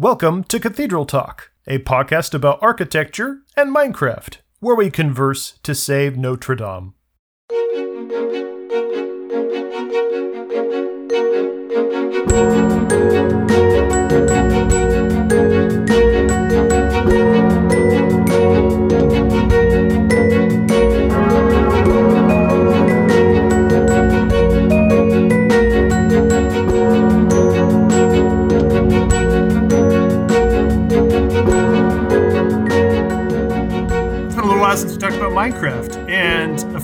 Welcome to Cathedral Talk, a podcast about architecture and Minecraft, where we converse to save Notre Dame.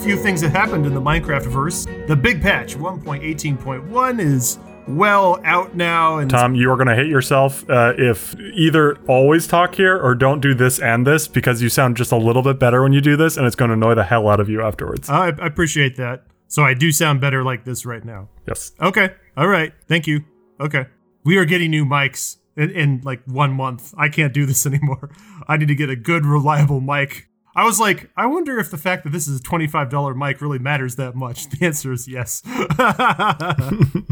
Few things that happened in the Minecraft verse. The big patch 1.18.1 is well out now, and Tom, you are going to hate yourself uh, if either always talk here or don't do this and this because you sound just a little bit better when you do this, and it's going to annoy the hell out of you afterwards. I, I appreciate that. So I do sound better like this right now. yes. Okay. All right. Thank you. Okay. We are getting new mics in, in like one month. I can't do this anymore. I need to get a good, reliable mic. I was like, I wonder if the fact that this is a $25 mic really matters that much. The answer is yes.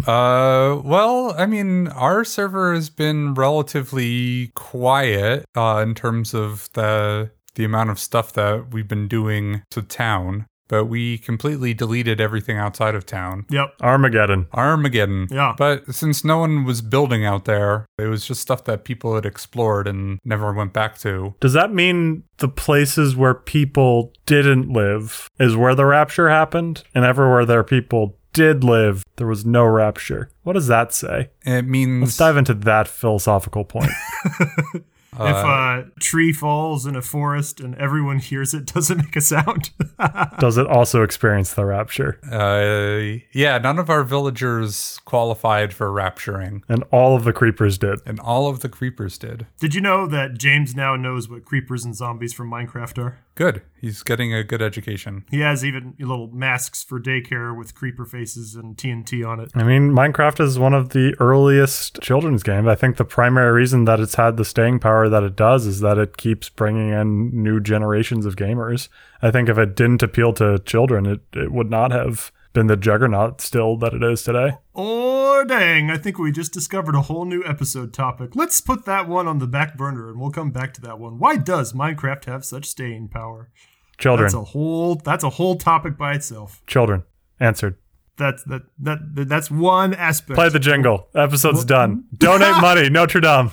Uh, well, I mean, our server has been relatively quiet uh, in terms of the the amount of stuff that we've been doing to town, but we completely deleted everything outside of town. yep. Armageddon. Armageddon. Yeah. But since no one was building out there, it was just stuff that people had explored and never went back to. Does that mean the places where people didn't live is where the rapture happened? And everywhere there people did live, there was no rapture? What does that say? It means. Let's dive into that philosophical point. if a tree falls in a forest and everyone hears it, does it make a sound? Does it also experience the rapture? uh, yeah, none of our villagers qualified for rapturing, And all of the creepers did. and all of the creepers did. Did you know that James now knows what creepers and zombies from Minecraft are? Good. He's getting a good education. He has even little masks for daycare with creeper faces and TNT on it. I mean, Minecraft is one of the earliest children's games. I think the primary reason that it's had the staying power that it does is that it keeps bringing in new generations of gamers. I think if it didn't appeal to children, it, it would not have been the juggernaut still that it is today. Oh, dang. I think we just discovered a whole new episode topic. Let's put that one on the back burner and we'll come back to that one. Why does Minecraft have such staying power? Children, That's a whole that's a whole topic by itself. children, answered. That's that that that's one aspect. Play the jingle. Episode's done. Donate money, Notre Dame.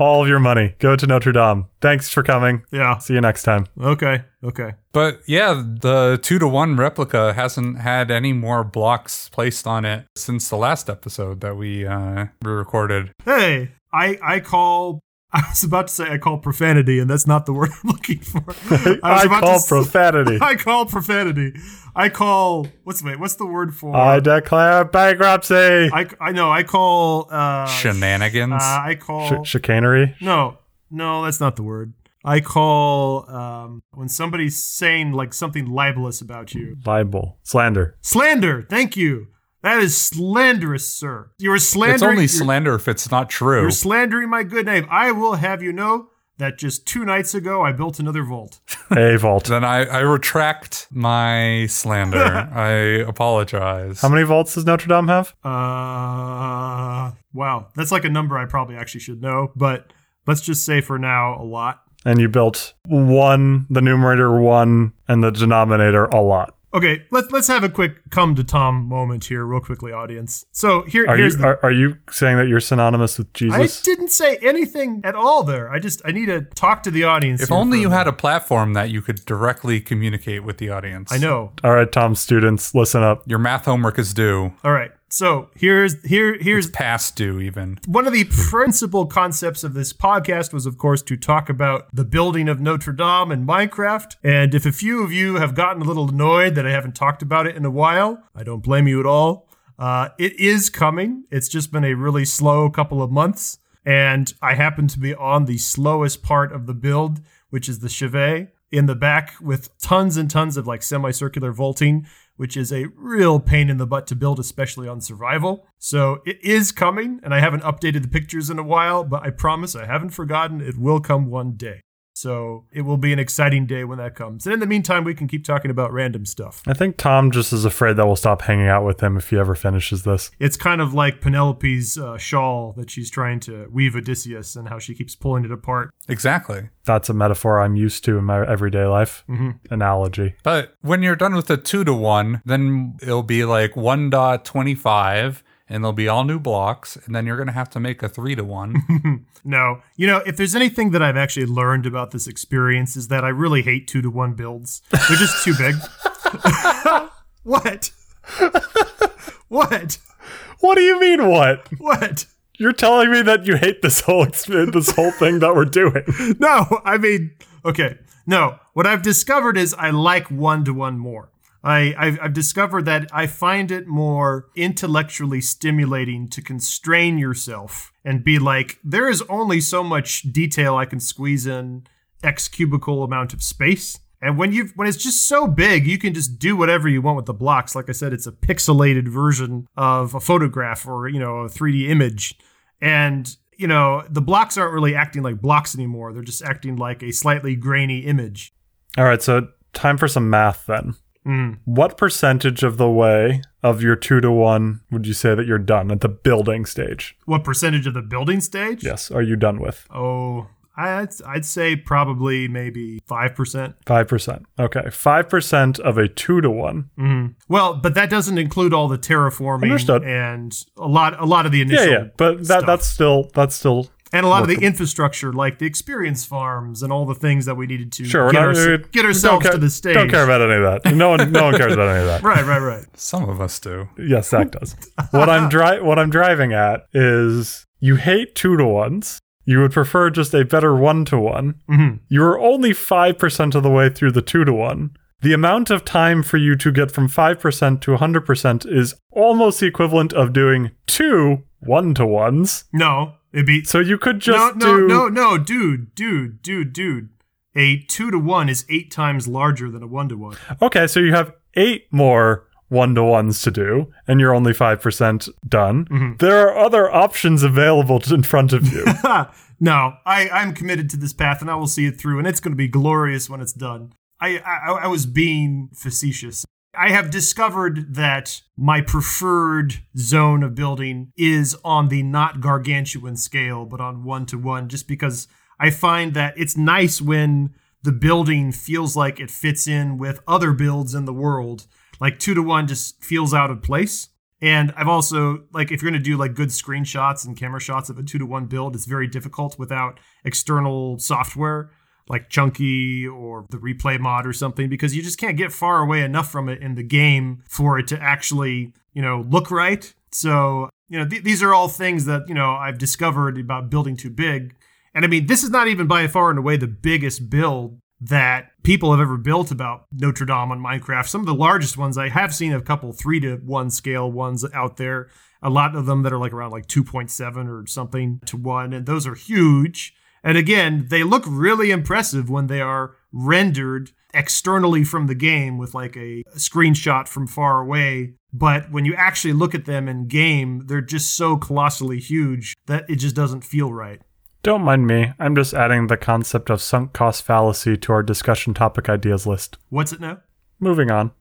All of your money. Go to Notre Dame. Thanks for coming. yeah. See you next time. Okay. Okay. But yeah, the two to one replica hasn't had any more blocks placed on it since the last episode that we uh, recorded. Hey, I I call I was about to say I call profanity, and that's not the word I'm looking for. was I, about to call s- profanity. I call profanity. I call what's wait, what's the word for I declare bankruptcy. I, I know I call uh, Shenanigans. uh I call Ch- chicanery. no no that's not the word. I call um, when somebody's saying like something libelous about you. libel, slander. Slander. Thank you. That is slanderous, sir. You're slandering. it's only slander if it's not true. You're slandering my good name. I will have you know that just two nights ago I built another vault. A vault. then I, I retract my slander. I apologize. How many vaults does Notre Dame have? Uh, wow, that's like a number I probably actually should know, but let's just say for now a lot. And you built one, the numerator one, and the denominator a lot. Okay, let's let's have a quick come to Tom moment here, real quickly, audience. So here, Are you the. are, are you saying that you're synonymous with Jesus? I didn't say anything at all there. I just I need to talk to the audience. if only you had a platform that you could directly communicate with the audience. I know. All right, Tom students, listen up. Your math homework is due. All right. So here's here here's Past due, even. one of the principal concepts of this podcast was, of course, to talk about the building of Notre Dame in Minecraft. And if a few of you have gotten a little annoyed that I haven't talked about it in a while, I don't blame you at all. Uh, it is coming. It's just been a really slow couple of months. And I happen to be on the slowest part of the build, which is the chevet in the back with tons and tons of like semicircular vaulting, which is a real pain in the butt to build, especially on survival. So it is coming, and I haven't updated the pictures in a while, but I promise I haven't forgotten. It will come one day. So it will be an exciting day when that comes. And in the meantime, we can keep talking about random stuff. I think Tom just is afraid that we'll stop hanging out with him if he ever finishes this. It's kind of like Penelope's uh, shawl that she's trying to weave Odysseus and how she keeps pulling it apart. Exactly. That's a metaphor I'm used to in my everyday life. Analogy. But when you're done with the two to one, then it'll be like 1.25 and there'll be all new blocks. And then you're going to have to make a three to one. No, you know, if there's anything that I've actually learned about this experience is that I really hate two to one builds. They're just too big. what? what? What do you mean what? What? You're telling me that you hate this whole this whole thing that we're doing. No, I mean, okay. No, what I've discovered is I like one to one more. I, I've, I've discovered that I find it more intellectually stimulating to constrain yourself and be like, there is only so much detail I can squeeze in X cubical amount of space. And when you when it's just so big, you can just do whatever you want with the blocks. Like I said, it's a pixelated version of a photograph or you know a 3D image, and you know the blocks aren't really acting like blocks anymore. They're just acting like a slightly grainy image. All right, so time for some math then. Mm. What percentage of the way of your two to one would you say that you're done at the building stage? What percentage of the building stage? Yes, are you done with? Oh, I'd, I'd say probably maybe five percent. 5%. Okay. 5% of a two to one. Mm-hmm. Well, but that doesn't include all the terraforming Understood. and a lot a lot of the Yeah, initial yeah. But that stuff. that's still that's still and a lot of the infrastructure like the experience farms and all the things that we needed to sure. Get, not, ourse- we- get ourselves care- to the stage. Don't care about any of that. No one no one cares about any of that. Right, right, right. Some of us do. Yes, Zach does. what I'm dri- what I'm driving at is you hate two to ones. You would prefer just a better one to one. Mm-hmm. You are only five percent of the way through the two to one. The amount of time for you to get from five percent to hundred percent is almost the equivalent of doing two one to ones. No, it'd be So you could just no, do no, no, dude, dude, dude, dude. A two to one is eight times larger than a one to one. Okay, so you have eight more one to ones to do, and you're only 5% done. Mm-hmm. There are other options available in front of you. no, I, I'm committed to this path and I will see it through, and it's going to be glorious when it's done. I, I, I was being facetious. I have discovered that my preferred zone of building is on the not gargantuan scale, but on one to one, just because I find that it's nice when the building feels like it fits in with other builds in the world. Like two to one just feels out of place. And I've also like if you're gonna do like good screenshots and camera shots of a two to one build, it's very difficult without external software like Chunky or the replay mod or something because you just can't get far away enough from it in the game for it to actually you know look right. So you know th- these are all things that you know I've discovered about building too big. And I mean this is not even by far and away the biggest build that people have ever built about Notre Dame on Minecraft. Some of the largest ones I have seen a couple three to one scale ones out there. A lot of them that are like around like 2.7 or something to one, and those are huge. And again, they look really impressive when they are rendered externally from the game with like a screenshot from far away. But when you actually look at them in game, they're just so colossally huge that it just doesn't feel right. Don't mind me. I'm just adding the concept of sunk cost fallacy to our discussion topic ideas list. What's it now? Moving on.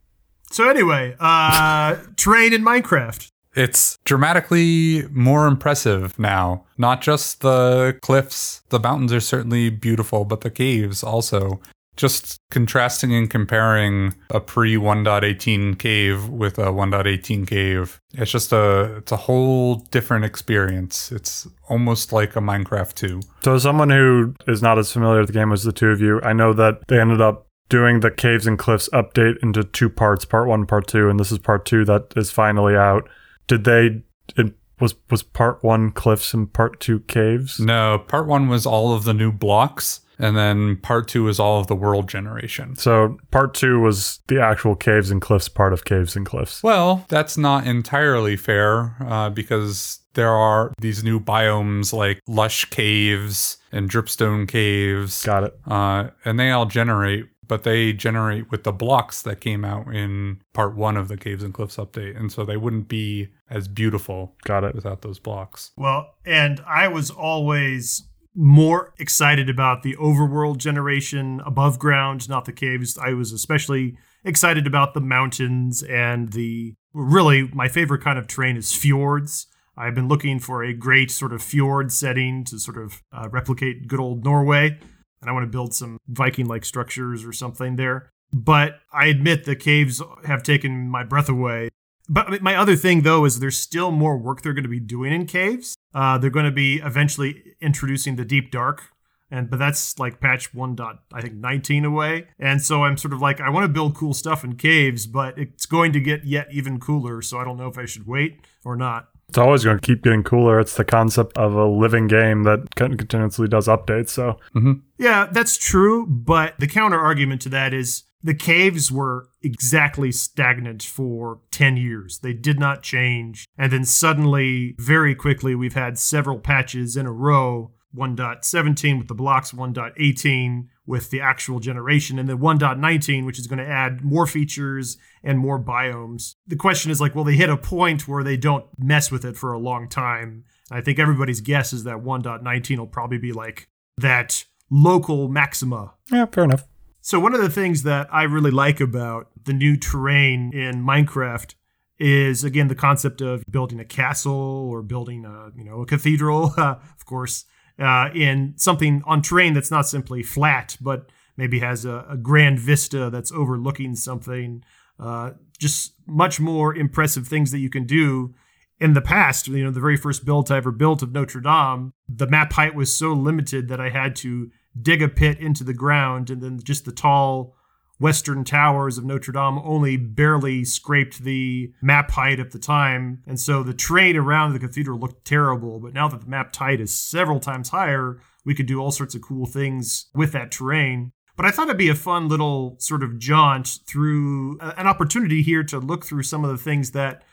So anyway, uh terrain in Minecraft. It's dramatically more impressive now. Not just the cliffs, the mountains are certainly beautiful, but the caves also. Just contrasting and comparing a pre 1.18 cave with a 1.18 cave. It's just a it's a whole different experience. It's almost like a Minecraft 2. So, someone who is not as familiar with the game as the two of you, I know that they ended up doing the Caves and Cliffs update into two parts part one, part two, and this is part two that is finally out. Did they. It, was was part one cliffs and part two caves? No, part 1 was all of the new blocks and then part 2 is all of the world generation. So part two was the actual caves and cliffs part of caves and cliffs. Well, that's not entirely fair uh, because there are these new biomes like lush caves and dripstone caves, Got it. uh, and they all generate, but they generate with the blocks that came out in part one of the Caves and Cliffs update, and so they wouldn't be as beautiful Got it. without those blocks. Well, and I was always more excited about the overworld generation above ground, not the caves. I was especially excited about the mountains and the really my favorite kind of terrain is fjords. I've been looking for a great sort of fjord setting to sort of uh, replicate good old Norway, and I want to build some Viking like structures or something there. But I admit the caves have taken my breath away. But my other thing, though, is there's still more work they're going to be doing in caves. Uh, they're going to be eventually introducing the deep dark, and but that's like patch one dot I think 19 away. And so I'm sort of like I want to build cool stuff in caves, but it's going to get yet even cooler. So I don't know if I should wait or not. It's always going to keep getting cooler. It's the concept of a living game that continuously does updates. So, mm-hmm. yeah, that's true. But the counter argument to that is the caves were exactly stagnant for 10 years. They did not change. And then suddenly, very quickly, we've had several patches in a row 1.17 with the blocks, 1.18 with the actual generation, and then 1.19, which is going to add more features and more biomes. The question is like, will they hit a point where they don't mess with it for a long time? I think everybody's guess is that 1.19 will probably be like that local maxima. Yeah, fair enough. So, one of the things that I really like about the new terrain in Minecraft is again the concept of building a castle or building a you know a cathedral uh, of course uh, in something on terrain that's not simply flat but maybe has a, a grand vista that's overlooking something uh, just much more impressive things that you can do in the past you know the very first build i ever built of notre dame the map height was so limited that i had to dig a pit into the ground, and then just the tall western towers of Notre Dame only barely scraped the map height at the time. And so the terrain around the cathedral looked terrible. But now that the map height is several times higher, we could do all sorts of cool things with that terrain. But I thought it'd be a fun little sort of jaunt through uh, an opportunity here to look through some of the things that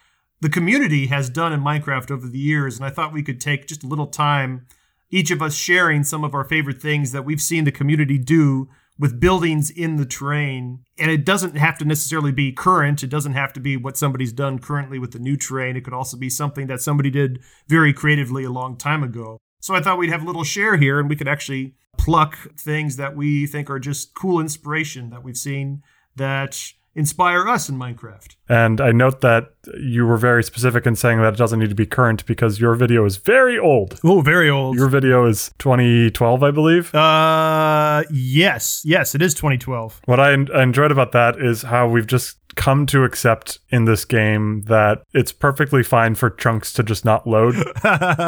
the community has done in Minecraft over the years. And I thought we could take just a little time each of us sharing some of our favorite things that we've seen the community do with buildings in the terrain. And it doesn't have to necessarily be current. It doesn't have to be what somebody's done currently with the new terrain. It could also be something that somebody did very creatively a long time ago. So I thought we'd have a little share here and we could actually pluck things that we think are just cool inspiration that we've seen that inspire us in Minecraft. And I note that you were very specific in saying that it doesn't need to be current because your video is very old. Oh, very old. Your video is 2012, I believe. Uh, yes, yes, it is 2012. What I, I enjoyed about that is how we've just come to accept in this game that it's perfectly fine for chunks to just not load.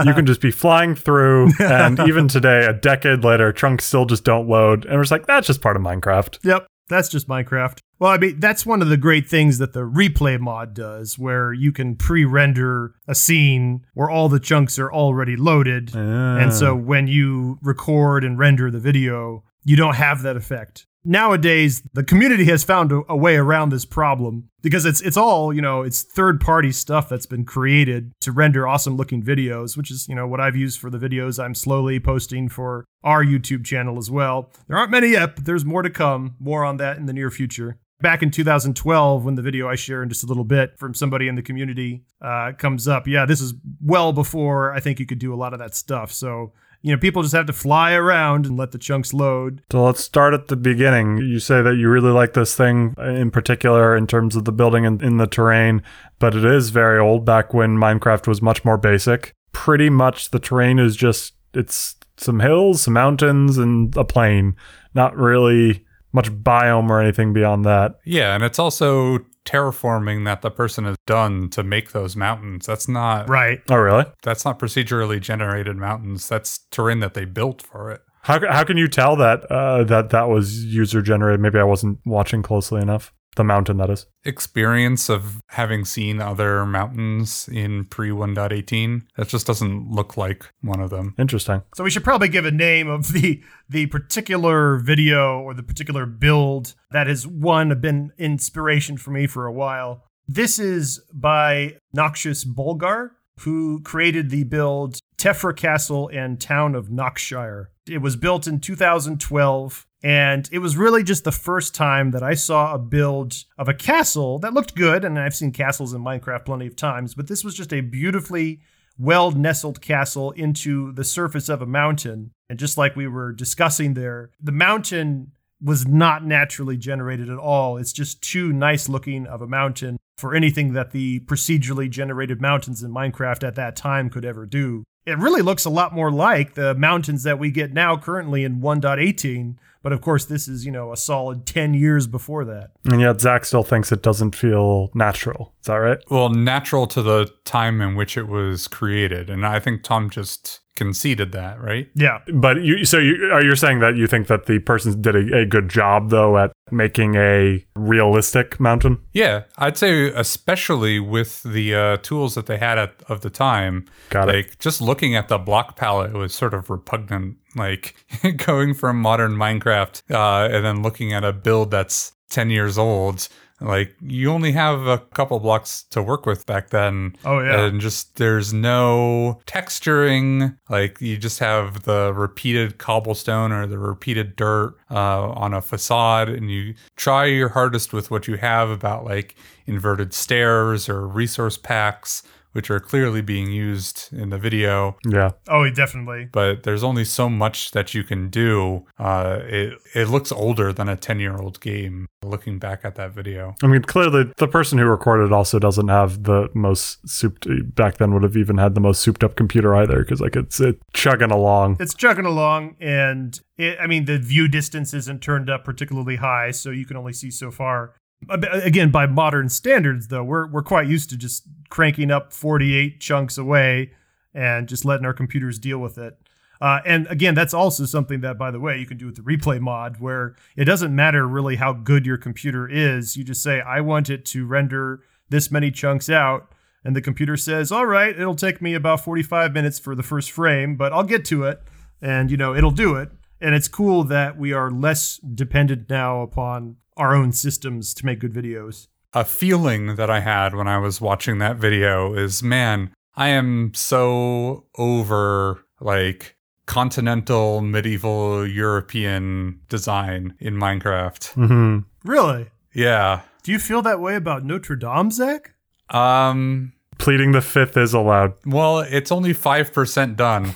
you can just be flying through, and even today, a decade later, chunks still just don't load. And we're just like, that's just part of Minecraft. Yep. That's just Minecraft. Well, I mean, that's one of the great things that the replay mod does, where you can pre render a scene where all the chunks are already loaded. And so Ah. when you record and render the video, you don't have that effect. Nowadays, the community has found a, a way around this problem because it's it's all, you know, it's third party stuff that's been created to render awesome looking videos, which is, you know, what I've used for the videos I'm slowly posting for our YouTube channel as well. There aren't many yet, but there's more to come. More on that in the near future. Back in 2012, when the video I share in just a little bit from somebody in the community uh, comes up, yeah, this is well before I think you could do a lot of that stuff. So, you know, people just have to fly around and let the chunks load. So let's start at the beginning. You say that you really like this thing in particular in terms of the building and in the terrain, but it is very old back when Minecraft was much more basic. Pretty much the terrain is just it's some hills, some mountains, and a plain. Not really much biome or anything beyond that. Yeah, and it's also terraforming that the person has done to make those mountains. That's not Right. Oh, really? that's not procedurally generated mountains. That's terrain that they built for it. How, how can you tell that uh, that that was user generated? Maybe I wasn't watching closely enough. The mountain, that is. Experience of having seen other mountains in pre 1.18, that just doesn't look like one of them. Interesting. So we should probably give a name of the the particular video or the particular build that has one been inspiration for me for a while. This is by Noxious Bulgar, who created the build Tefra Castle and Town of Noxshire. It was built in 2012. And it was really just the first time that I saw a build of a castle that looked good. And I've seen castles in Minecraft plenty of times, but this was just a beautifully well nestled castle into the surface of a mountain. And just like we were discussing there, the mountain was not naturally generated at all. It's just too nice looking of a mountain for anything that the procedurally generated mountains in Minecraft at that time could ever do. It really looks a lot more like the mountains that we get now currently in 1.18, but of course this is, you know, a solid 10 years before that. And yet Zach still thinks it doesn't feel natural. Is that right? Well, natural to the time in which it was created. And I think Tom just conceded that, right? Yeah. But you, so you are you saying that you think that the person did a, a good job though at making a realistic mountain? Yeah, I'd say especially with the uh, tools that they had at of the time. Got it. like just looking at the block palette was sort of repugnant. Like going from modern Minecraft uh, and then looking at a build that's ten years old. Like you only have a couple blocks to work with back then. Oh, yeah. and just there's no texturing. Like you just have the repeated cobblestone or the repeated dirt uh, on a facade, and you try your hardest with what you have about like inverted stairs or resource packs, which are clearly being used in the video. Yeah. Oh, definitely. But there's only so much that you can do. Uh, it it looks older than a ten year old game. Looking back at that video, I mean, clearly the person who recorded also doesn't have the most souped. Back then, would have even had the most souped up computer either, because like it's it chugging along. It's chugging along, and it, I mean, the view distance isn't turned up particularly high, so you can only see so far. Again, by modern standards, though, we're, we're quite used to just cranking up 48 chunks away and just letting our computers deal with it. Uh, and again, that's also something that, by the way, you can do with the replay mod, where it doesn't matter really how good your computer is. You just say, I want it to render this many chunks out. And the computer says, all right, it'll take me about 45 minutes for the first frame, but I'll get to it. And, you know, it'll do it. And it's cool that we are less dependent now upon our own systems to make good videos. a feeling that I had when I was watching that video is, man, I am so over like continental medieval European design in Minecraft. hmm Really? Yeah. Do you feel that way about Notre Dame, Zach? Um Pleading the fifth is allowed. well, it's only 5% done.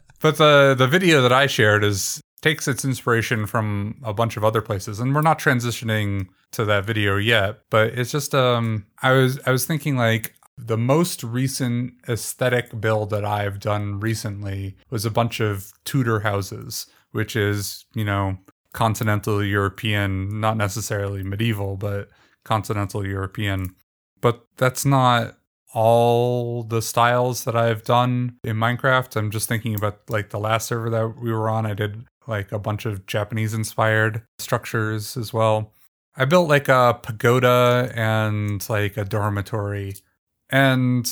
But the the video that I shared is takes its inspiration from a bunch of other places, and we're not transitioning to that video yet. But it's just um, I was I was thinking like the most recent aesthetic build that I've done recently was a bunch of Tudor houses, which is you know continental European, not necessarily medieval, but continental European. But that's not all the styles that I've done in Minecraft. I'm just thinking about like the last server that we were on. I did like a bunch of Japanese inspired structures as well. I built like a pagoda and like a dormitory. And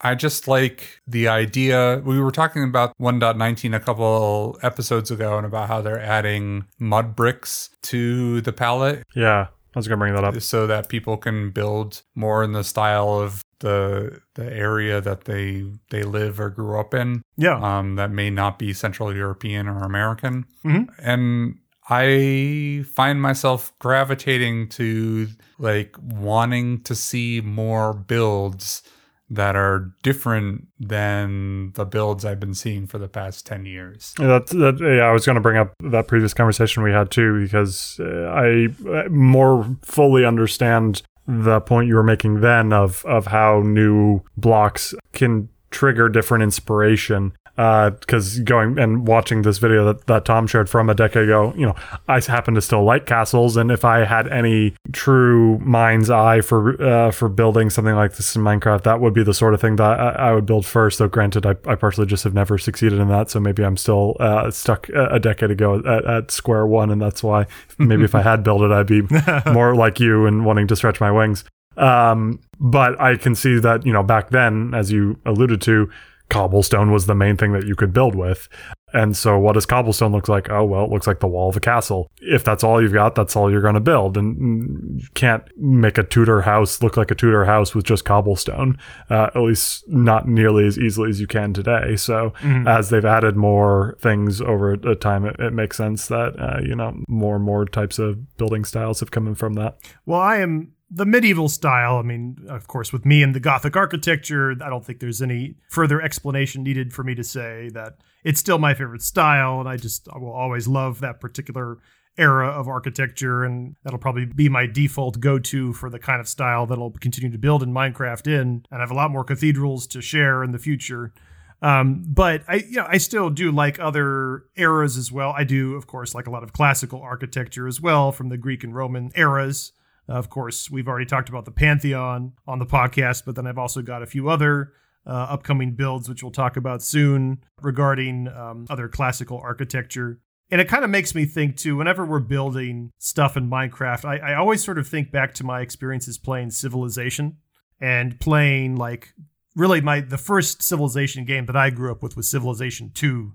I just like the idea. We were talking about 1.19 a couple episodes ago and about how they're adding mud bricks to the palette Yeah, I was gonna bring that up. so that people can build more in the style of the the area that they they live or grew up in Yeah. um that may not be central european or american Mhm. and i find myself gravitating to like wanting to see more builds that are different than the builds i've been seeing for the past 10 years That's that. Yeah, I was going to bring up that previous conversation we had too, because uh, I more fully understand the point you were making then of of how new blocks can trigger different inspiration. Because going and watching this video that, that Tom shared from a decade ago, you know, I happen to still like castles, and if I had any true mind's eye for uh, for building something like this in Minecraft, that would be the sort of thing that I, I would build first. Though, granted, I, I personally just have never succeeded in that, so maybe I'm still uh, stuck a a decade ago at, at square one, and that's why maybe if I had built it, I'd be more like you and wanting to stretch my wings. Um, but I can see that you know back then, as you alluded to, cobblestone was the main thing that you could build with. And so, what does cobblestone look like? Oh, well, it looks like the wall of a castle. If that's all you've got, that's all you're going to build. And mm, you can't make a Tudor house look like a Tudor house with just cobblestone, uh, at least not nearly as easily as you can today. So, as they've added more things over a time, it, it makes sense that, uh, you know, more and more types of building styles have come in from that. Well, I am the medieval style. I mean, of course, with me and the Gothic architecture, I don't think there's any further explanation needed for me to say that it's still my favorite style, and I just I will always love that particular era of architecture, and that'll probably be my default go-to for the kind of style that I'll continue to build in Minecraft in. And I have a lot more cathedrals to share in the future. Um, but I, you know, I still do like other eras as well. I do, of course, like a lot of classical architecture as well from the Greek and Roman eras. Uh, of course, we've already talked about the Pantheon on the podcast, but then I've also got a few other uh, upcoming builds, which we'll talk about soon regarding um, other classical architecture. And it kind of makes me think too, whenever we're building stuff in Minecraft, I, I always sort of think back to my experiences playing Civilization and playing like really my the first Civilization game that I grew up with was Civilization 2.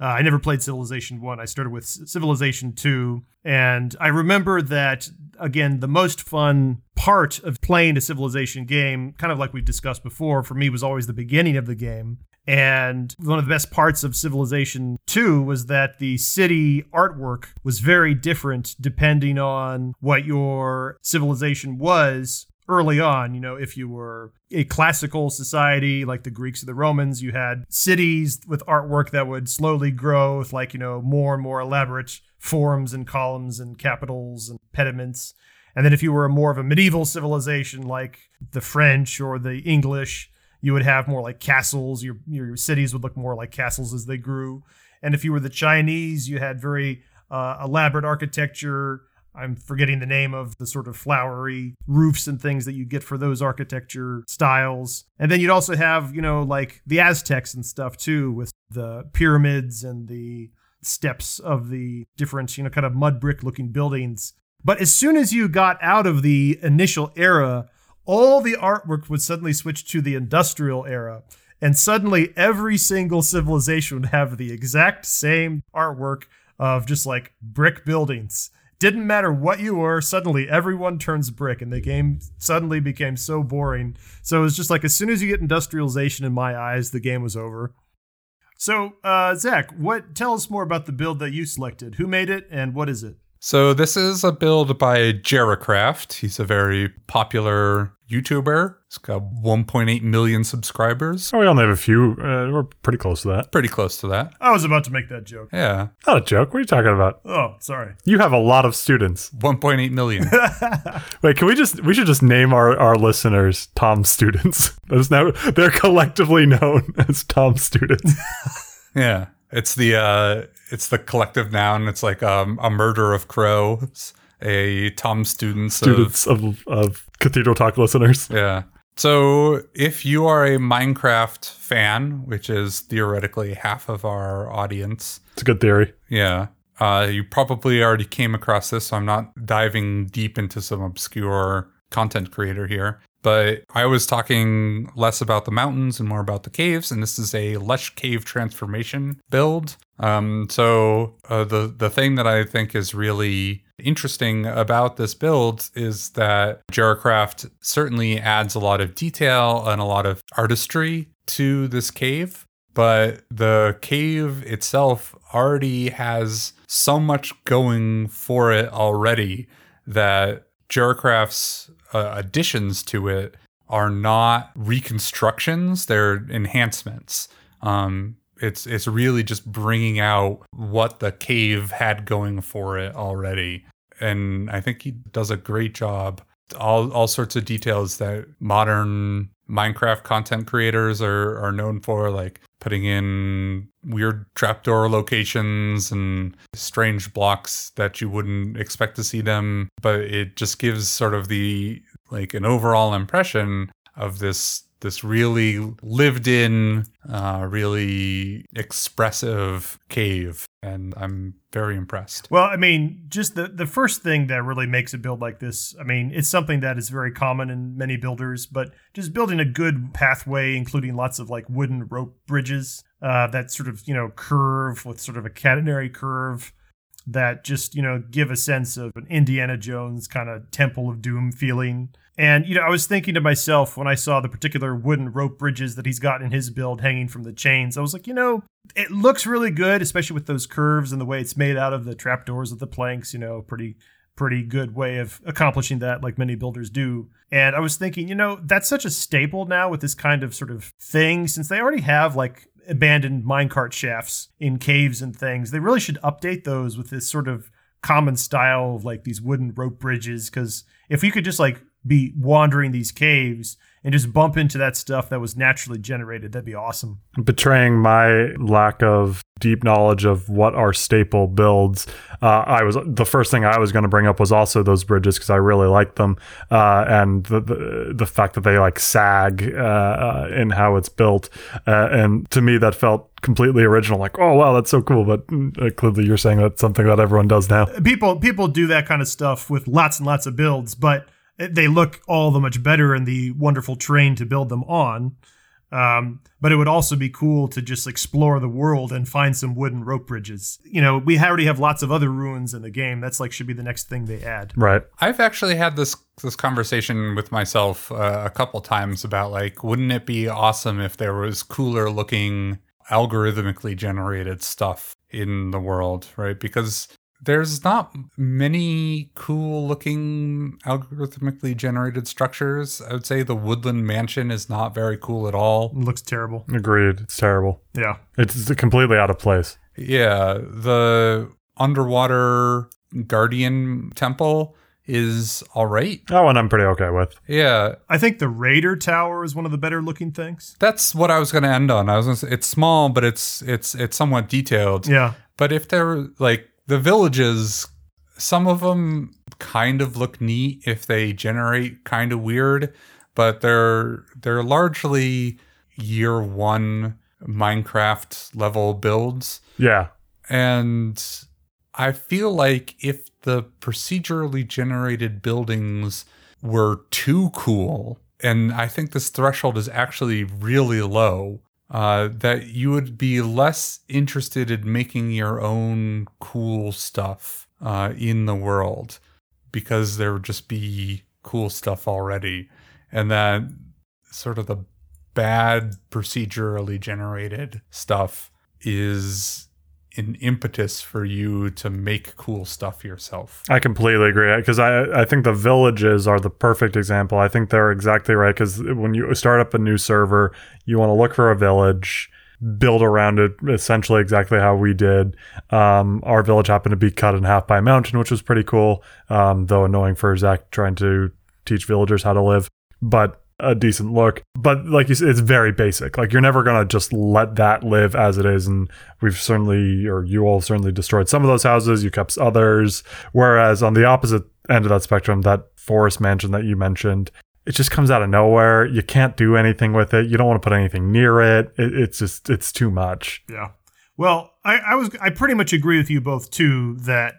Uh, I never played Civilization 1. I started with Civilization 2. And I remember that, again, the most fun part of playing a Civilization game, kind of like we've discussed before, for me was always the beginning of the game. And one of the best parts of Civilization 2 was that the city artwork was very different depending on what your civilization was early on. You know, if you were a classical society like the Greeks or the Romans, you had cities with artwork that would slowly grow with, like, you know, more and more elaborate forms and columns and capitals and pediments. And then if you were more of a medieval civilization like the French or the English, you would have more like castles. Your your cities would look more like castles as they grew. And if you were the Chinese, you had very uh, elaborate architecture. I'm forgetting the name of the sort of flowery roofs and things that you get for those architecture styles. And then you'd also have, you know, like the Aztecs and stuff too, with the pyramids and the steps of the different, you know, kind of mud brick looking buildings. But as soon as you got out of the initial era, all the artwork would suddenly switch to the industrial era. And suddenly every single civilization would have the exact same artwork of just like brick buildings. Didn't matter what you were, suddenly everyone turns brick, and the game suddenly became so boring. So it was just like as soon as you get industrialization in my eyes, the game was over. So, uh, Zach, what tell us more about the build that you selected? Who made it, and what is it? So this is a build by Jeracraft. He's a very popular YouTuber. He's got 1.8 million subscribers. Oh, we only have a few. Uh, we're pretty close to that. Pretty close to that. I was about to make that joke. Yeah. Not a joke. What are you talking about? Oh, sorry. You have a lot of students. 1.8 million. Wait, can we just we should just name our, our listeners Tom students. There's now they're collectively known as Tom students. yeah. It's the uh it's the collective noun. It's like um, a murder of crows, a Tom students, students of, of, of Cathedral Talk listeners. Yeah. So if you are a Minecraft fan, which is theoretically half of our audience, it's a good theory. Yeah. Uh, you probably already came across this, so I'm not diving deep into some obscure content creator here. But I was talking less about the mountains and more about the caves, and this is a lush cave transformation build. Um, so uh, the the thing that I think is really interesting about this build is that Jeracraft certainly adds a lot of detail and a lot of artistry to this cave, but the cave itself already has so much going for it already that Jeracraft's uh, additions to it are not reconstructions; they're enhancements. Um, it's it's really just bringing out what the cave had going for it already, and I think he does a great job. All all sorts of details that modern Minecraft content creators are are known for, like putting in weird trapdoor locations and strange blocks that you wouldn't expect to see them, but it just gives sort of the like an overall impression of this this really lived in, uh, really expressive cave. And I'm very impressed. Well, I mean, just the, the first thing that really makes a build like this, I mean, it's something that is very common in many builders, but just building a good pathway, including lots of like wooden rope bridges uh, that sort of, you know, curve with sort of a catenary curve that just, you know, give a sense of an Indiana Jones kind of Temple of Doom feeling. And, you know, I was thinking to myself when I saw the particular wooden rope bridges that he's got in his build hanging from the chains, I was like, you know, it looks really good, especially with those curves and the way it's made out of the trapdoors of the planks, you know, pretty pretty good way of accomplishing that, like many builders do. And I was thinking, you know, that's such a staple now with this kind of sort of thing, since they already have like abandoned minecart shafts in caves and things. They really should update those with this sort of common style of like these wooden rope bridges. Because if we could just like be wandering these caves and just bump into that stuff that was naturally generated, that'd be awesome. Betraying my lack of deep knowledge of what our staple builds, uh, I was the first thing I was going to bring up was also those bridges because I really like them, uh, and the, the, the fact that they like sag uh, uh, in how it's built, uh, and to me that felt completely original. Like, oh wow, that's so cool. But uh, clearly, you're saying that's something that everyone does now. People people do that kind of stuff with lots and lots of builds, but they look all the much better in the wonderful terrain to build them on. Um, but it would also be cool to just explore the world and find some wooden rope bridges. You know, we already have lots of other ruins in the game. That's like should be the next thing they add. Right. I've actually had this this conversation with myself uh, a couple times about like, wouldn't it be awesome if there was cooler looking algorithmically generated stuff in the world, right? Because there's not many cool looking algorithmically generated structures. I would say the Woodland Mansion is not very cool at all. It looks terrible. Agreed. It's terrible. Yeah. It's completely out of place. Yeah, the underwater guardian temple is all right. That one I'm pretty okay with. Yeah, I think the Raider Tower is one of the better looking things. that's what I was going to end on. I was going to say it's small, but it's it's it's somewhat detailed. Yeah. But if they're like the villages, some of them kind of look neat if they generate kind of weird, but they're they're largely year 1 Minecraft level builds. Yeah. And I feel like if the procedurally generated buildings were too cool, and I think this threshold is actually really low, uh, that you would be less interested in making your own cool stuff uh, in the world because there would just be cool stuff already. And that sort of the bad procedurally generated stuff is an impetus for you to make cool stuff yourself. I completely agree because I I think the villages are the perfect example. I think they're exactly right because when you start up a new server, you want to look for a village, build around it essentially exactly how we did. Um, our village happened to be cut in half by a mountain, which was pretty cool, um, though annoying for Zach trying to teach villagers how to live. But a decent look. But like you said, it's very basic. Like you're never gonna just let that live as it is. And we've certainly, or you all certainly destroyed some of those houses. You kept others. Whereas on the opposite end of that spectrum, that forest mansion that you mentioned, it just comes out of nowhere. You can't do anything with it. You don't want to put anything near it. it it's just it's too much. Yeah. Well, I, I was I pretty much agree with you both too that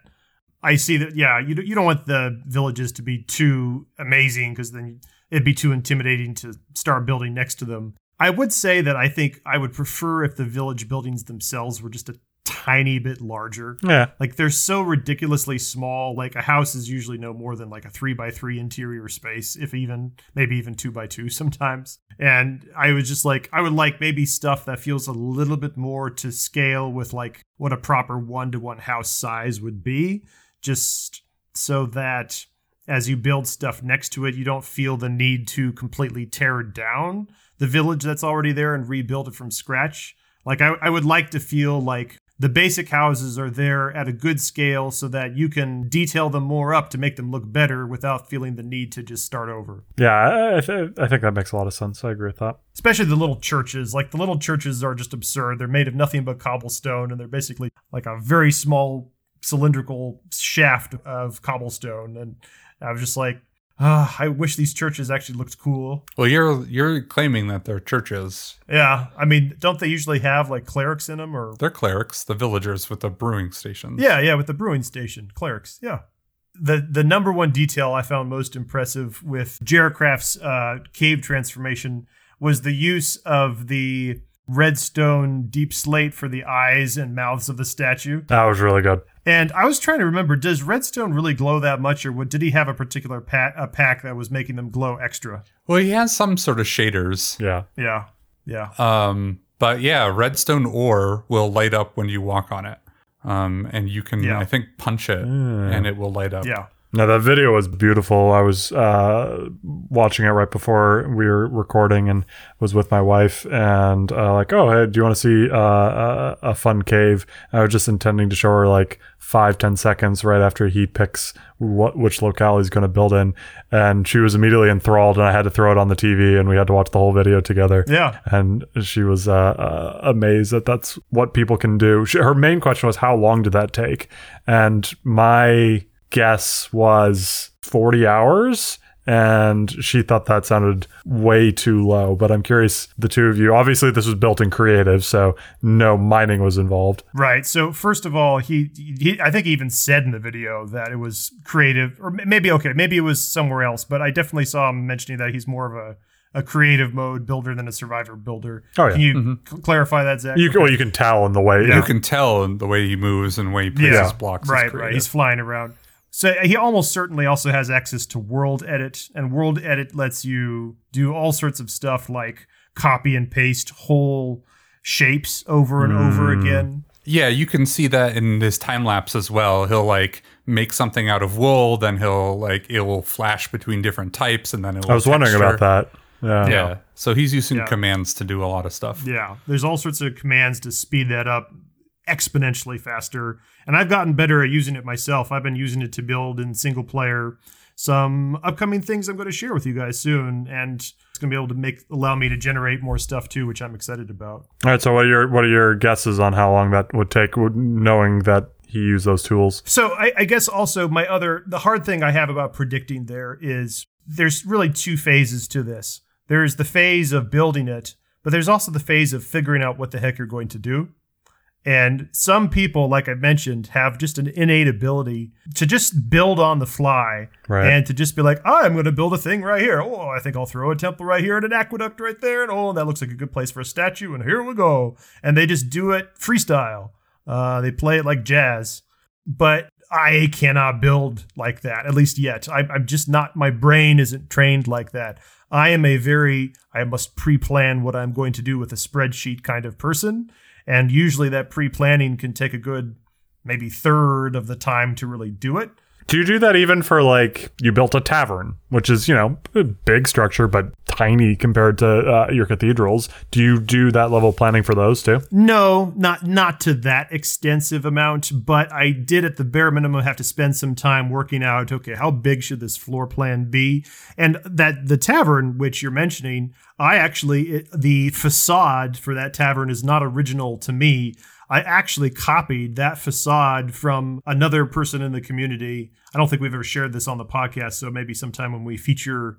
I see that yeah you you don't want the villages to be too amazing because then it'd be too intimidating to start building next to them. I would say that I think I would prefer if the village buildings themselves were just a tiny bit larger. Yeah. Like they're so ridiculously small. Like a house is usually no more than like a three by three interior space, if even maybe even two by two sometimes. And I was just like, I would like maybe stuff that feels a little bit more to scale with like what a proper one to one house size would be, just so that as you build stuff next to it, you don't feel the need to completely tear down the village that's already there and rebuild it from scratch. Like I, I would like to feel like the basic houses are there at a good scale so that you can detail them more up to make them look better without feeling the need to just start over. Yeah. I, I, th- I think that makes a lot of sense. I agree with that. Especially the little churches. Like the little churches are just absurd. They're made of nothing but cobblestone and they're basically like a very small cylindrical shaft of cobblestone. And I was just like, ah, I wish these churches actually looked cool. Well, you're you're claiming that they're churches. Yeah, I mean, don't they usually have like clerics in them or They're clerics, the villagers with the brewing stations. Yeah, yeah, with the brewing station, clerics. Yeah. The the number one detail I found most impressive with Jeracraft's uh, cave transformation was the use of the redstone deep slate for the eyes and mouths of the statue. That was really good. And I was trying to remember, does redstone really glow that much, or what, did he have a particular pack, a pack that was making them glow extra? Well, he has some sort of shaders. Yeah. Yeah, yeah. Um, but yeah, redstone ore will light up when you walk on it. Um, and you can, Yeah. I think, punch it and it will light up. Yeah. No, that video was beautiful. I was uh, watching it right before we were recording and was with my wife and uh, like, oh, hey, do you want to see uh, a, a fun cave? I was just intending to show her like five, ten seconds right after he picks what which locale he's going to build in, and she was immediately enthralled, and I had to throw it on the TV, and we had to watch the whole video together. Yeah. and she was uh, uh, amazed that that's what people can do. She, her main question was, how long did that take? And my guess was 40 hours and she thought that sounded way too low but i'm curious the two of you obviously this was built in creative so no mining was involved Right. So first of all, he, he I think he even said in the video that it was creative, or maybe okay, maybe it was somewhere else. But I definitely saw him mentioning that he's more of a, a creative mode builder than a survivor builder. Oh, yeah. Can you mm-hmm. c- clarify that, Zach? you, can- well, you can tell in the way You can tell in the way he moves and the way he places Yeah. blocks. right, right. He's flying around. So he almost certainly also has access to World Edit, and World Edit lets you do all sorts of stuff like copy and paste whole shapes over and over Hmm. again. Yeah, you can see that in his time lapse as well. He'll like make something out of wool, then he'll like it will flash between different types, and then it will i was wondering about that yeah Yeah. So he's using Yeah. commands to do a lot of stuff. Yeah, there's all sorts of commands to speed that up exponentially faster. And I've gotten better at using it myself. I've been using it to build in single player some upcoming things I'm going to share with you guys soon. And it's going to be able to make allow me to generate more stuff too, which I'm excited about. all right so what are your what are your guesses on how long that would take knowing that he used those tools So I, I guess also my other the hard thing I have about predicting there is there's really two phases to this. There's the phase of building it, but there's also the phase of figuring out what the heck you're going to do. And some people, like I mentioned, have just an innate ability to just build on the fly Right. and to just be like, oh, I'm going to build a thing right here. Oh, I think I'll throw a temple right here and an aqueduct right there. And oh, that looks like a good place for a statue. And here we go. And they just do it freestyle. Uh, they play it like jazz. But I cannot build like that, at least yet. I, I'm just not, my brain isn't trained like that. I am a very, I must pre plan what I'm going to do with a spreadsheet kind of person. And usually that pre planning can take a good maybe third of the time to really do it. Do you do that even for like you built a tavern, which is you know a big structure but tiny compared to uh, your cathedrals? Do you do that level of planning for those too? No, not not to that extensive amount, but I did at the bare minimum have to spend some time working out. Okay, how big should this floor plan be? And that the tavern which you're mentioning, I actually it, the facade for that tavern is not original to me. I actually copied that facade from another person in the community. I don't think we've ever shared this on the podcast, so maybe sometime when we feature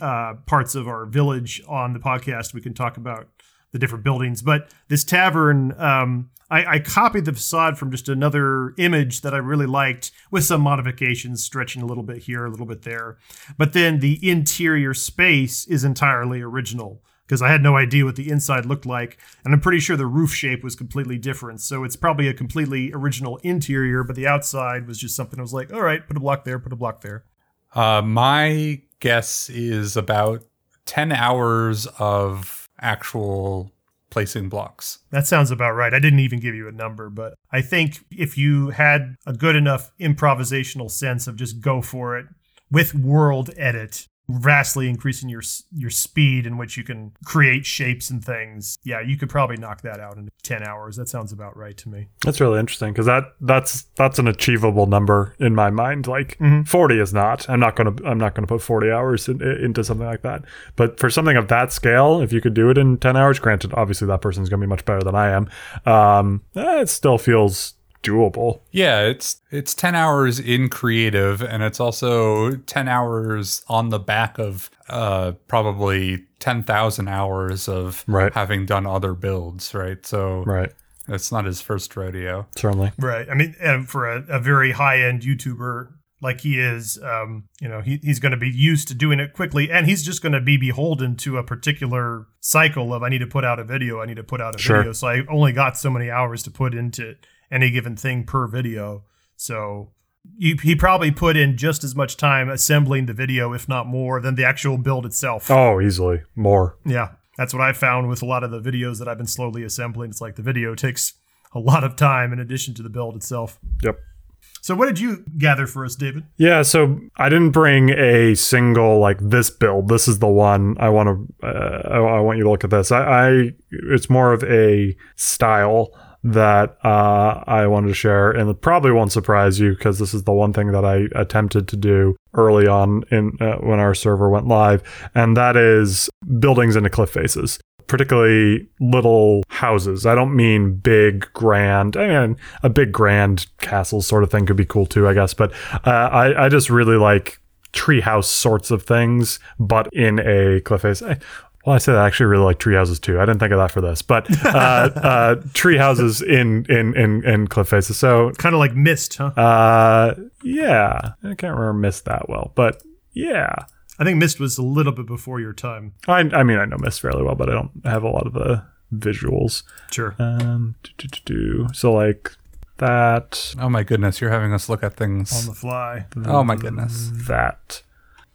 uh, parts of our village on the podcast, we can talk about the different buildings. But this tavern, um, I, I copied the facade from just another image that I really liked with some modifications, stretching a little bit here, a little bit there. But then the interior space is entirely original because I had no idea what the inside looked like. And I'm pretty sure the roof shape was completely different. So it's probably a completely original interior, but the outside was just something I was like, all right, put a block there, put a block there. Uh, my guess is about 10 hours of actual placing blocks. That sounds about right. I didn't even give you a number, but I think if you had a good enough improvisational sense of just go for it with world edit, vastly increasing your your speed in which you can create shapes and things. Yeah, you could probably knock that out in 10 hours. That sounds about right to me. That's really interesting because that that's that's an achievable number in my mind. Like Mhm. forty is not. I'm not gonna I'm not gonna put forty hours in, into something like that. But for something of that scale, if you could do it in ten hours, granted, obviously that person's gonna be much better than I am. Um, eh, it still feels doable. Yeah, it's it's 10 hours in creative and it's also 10 hours on the back of uh probably 10,000 hours of Right. having done other builds, right? So Right. it's not his first rodeo. Certainly. Right. I mean, and for a, a very high end YouTuber like he is, um, you know, he, he's going to be used to doing it quickly, and he's just going to be beholden to a particular cycle of I need to put out a video, I need to put out a Sure. video. So I only got so many hours to put into any given thing per video. So you, he probably put in just as much time assembling the video, if not more, than the actual build itself. Oh, easily more. Yeah, that's what I found with a lot of the videos that I've been slowly assembling. It's like the video takes a lot of time in addition to the build itself. Yep. So, what did you gather for us, David? Yeah, so I didn't bring a single like this build. This is the one I want to. Uh, I, I want you to look at this. I, I it's more of a style that uh, I wanted to share, and it probably won't surprise you because this is the one thing that I attempted to do early on in uh, when our server went live, and that is buildings into cliff faces particularly little houses. I don't mean big, grand. I mean, a big, grand castle sort of thing could be cool too, I guess. But uh, I, I just really like treehouse sorts of things, but in a cliff face. I, well, I said I actually really like tree houses too. I didn't think of that for this, but uh, uh, tree houses in in in, in cliff faces. So Kind of like Myst, huh? uh, yeah, I can't remember Myst that well, but yeah. I think Myst was a little bit before your time. I I mean I know Myst fairly well, but I don't have a lot of the visuals. Sure. Um, do, do, do, do. so like that, Oh my goodness, you're having us look at things On the fly. Oh my goodness. that.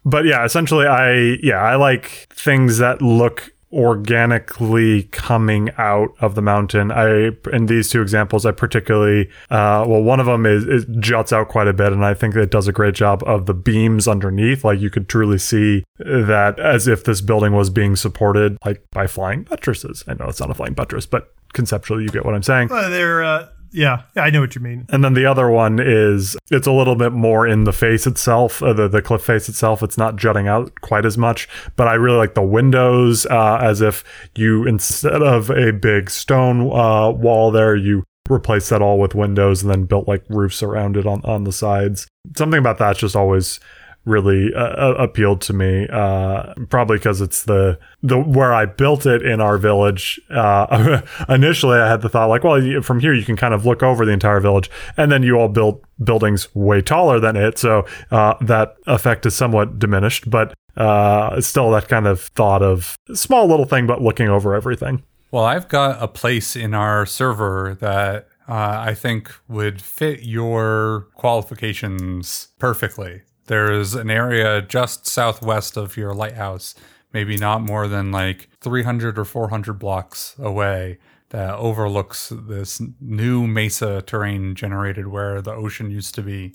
But yeah, essentially, I yeah I like things that look organically coming out of the mountain. I in these two examples, I particularly uh, well, one of them is it juts out quite a bit, and I think it does a great job of the beams underneath. Like you could truly see that as if this building was being supported like by flying buttresses. I know it's not a flying buttress, but conceptually, you get what I'm saying. Uh, they're, uh, yeah, I know what you mean. And then the other one is it's a little bit more in the face itself, uh, the the cliff face itself. It's not jutting out quite as much, but I really like the windows, uh, as if you instead of a big stone uh, wall there, you replace that all with windows and then built like roofs around it on on the sides. Something about that's just always really uh, uh, appealed to me uh probably because it's the the where i built it in our village uh initially i had the thought like well from here you can kind of look over the entire village and then you all built buildings way taller than it so uh that effect is somewhat diminished but uh still that kind of thought of small little thing but looking over everything Well, I've got a place in our server that I think would fit your qualifications perfectly. There's an area just southwest of your lighthouse, maybe not more than like 300 or 400 blocks away, that overlooks this new mesa terrain generated where the ocean used to be.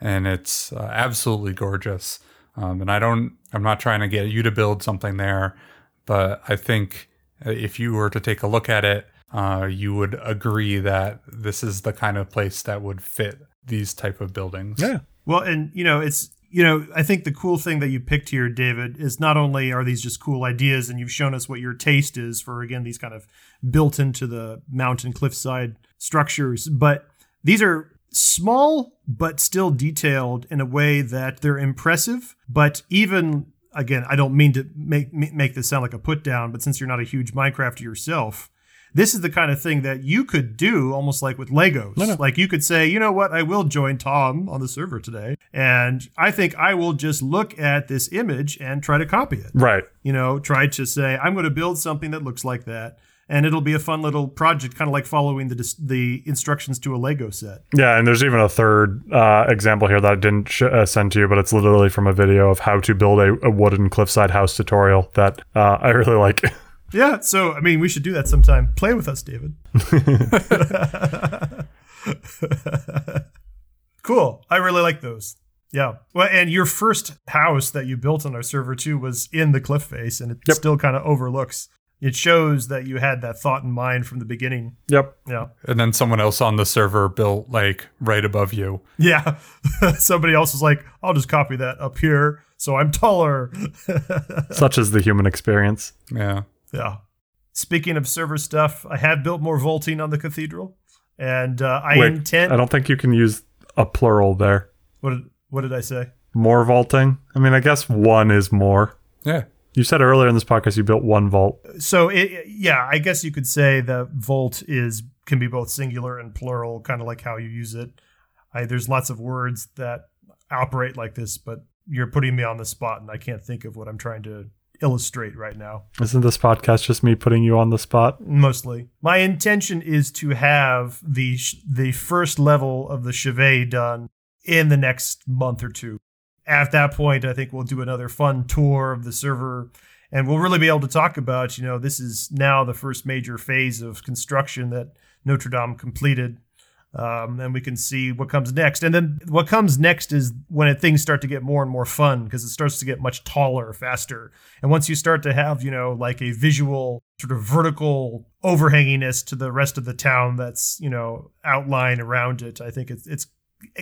And it's uh, absolutely gorgeous. Um, and I don't, I'm not trying to get you to build something there, but I think uh, if you were to take a look at it, uh, you would agree that this is the kind of place that would fit these type of buildings. Well, and you know, it's you know, I think the cool thing that you picked here, David, is not only are these just cool ideas, and you've shown us what your taste is for again these kind of built into the mountain cliffside structures, but these are small but still detailed in a way that they're impressive. But even again, I don't mean to make make this sound like a put down, but since you're not a huge Minecraft yourself, this is the kind of thing that you could do almost like with Legos. Like you could say, you know what, I will join Tom on the server today. And I think I will just look at this image and try to copy it. right You know, try to say, I'm going to build something that looks like that. And it'll be a fun little project, kind of like following the dis- the instructions to a Lego set. Yeah, and there's even a third uh, example here that I didn't sh- uh, send to you, but it's literally from a video of how to build a, a wooden cliffside house tutorial that uh, I really like. Yeah, so I mean, we should do that sometime. Play with us, David. cool. I really like those. Yeah. Well, and your first house that you built on our server too was in the cliff face, and it Yep. still kind of overlooks. It shows that you had that thought in mind from the beginning. yep. Yeah. And then someone else on the server built like right above you. Yeah. Somebody else was like, I'll just copy that up here so I'm taller. Such is the human experience. Yeah. Yeah. Speaking of server stuff, I have built more vaulting on the cathedral, and uh, I Wait, intend. I don't think you can use a plural there. What did, what did I say? More vaulting? I mean, I guess one is more. Yeah. You said earlier in this podcast you built one vault. So it, yeah, I guess you could say that vault is can be both singular and plural, kind of like how you use it. I, there's lots of words that operate like this, but you're putting me on the spot, and I can't think of what I'm trying to illustrate right now. Isn't this podcast just me putting you on the spot? Mostly, my intention is to have the sh- the first level of the chevet done in the next month or two. At that point, I think we'll do another fun tour of the server, and we'll really be able to talk about, you know, this is now the first major phase of construction that Notre Dame completed. Um, and we can see what comes next. And then what comes next is when things start to get more and more fun because it starts to get much taller, faster. And once you start to have, you know, like a visual sort of vertical overhanginess to the rest of the town that's, you know, outline around it, I think it's, it's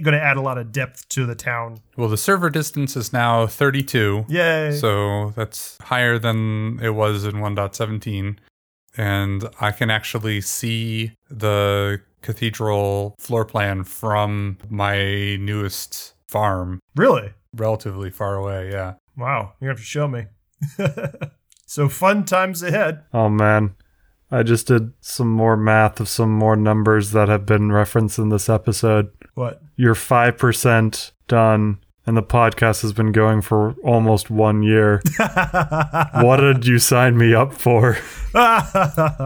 going to add a lot of depth to the town. Well, the server distance is now 32. Yay. So that's higher than it was in 1.17. And I can actually see the cathedral floor plan from my newest farm really? relatively far away. Yeah. Wow. You're going to have to show me. so fun times ahead. Oh man. I just did some more math of some more numbers that have been referenced in this episode. What? You're 5% done, and the podcast has been going for almost one year. what did you sign me up for?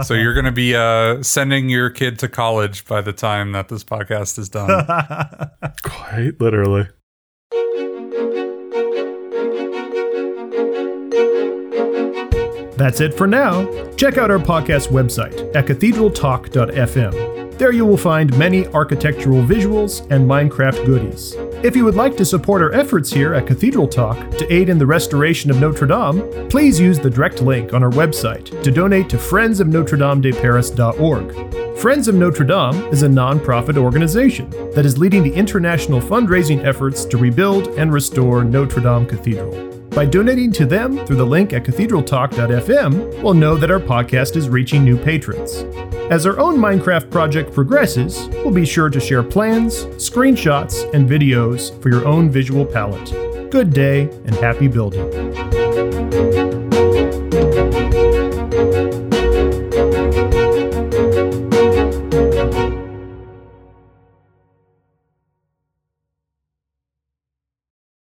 So you're going to be uh, sending your kid to college by the time that this podcast is done. Quite literally. That's it for now. Check out our podcast website at cathedraltalk.fm. There you will find many architectural visuals and Minecraft goodies. If you would like to support our efforts here at Cathedral Talk to aid in the restoration of Notre Dame, please use the direct link on our website to donate to friendsofnotre-dame-de-paris.org. Friends of Notre Dame is a non-profit organization that is leading the international fundraising efforts to rebuild and restore Notre Dame Cathedral. By donating to them through the link at cathedraltalk.fm, we'll know that our podcast is reaching new patrons. As our own Minecraft project progresses, we'll be sure to share plans, screenshots, and videos for your own visual palette. Good day and happy building.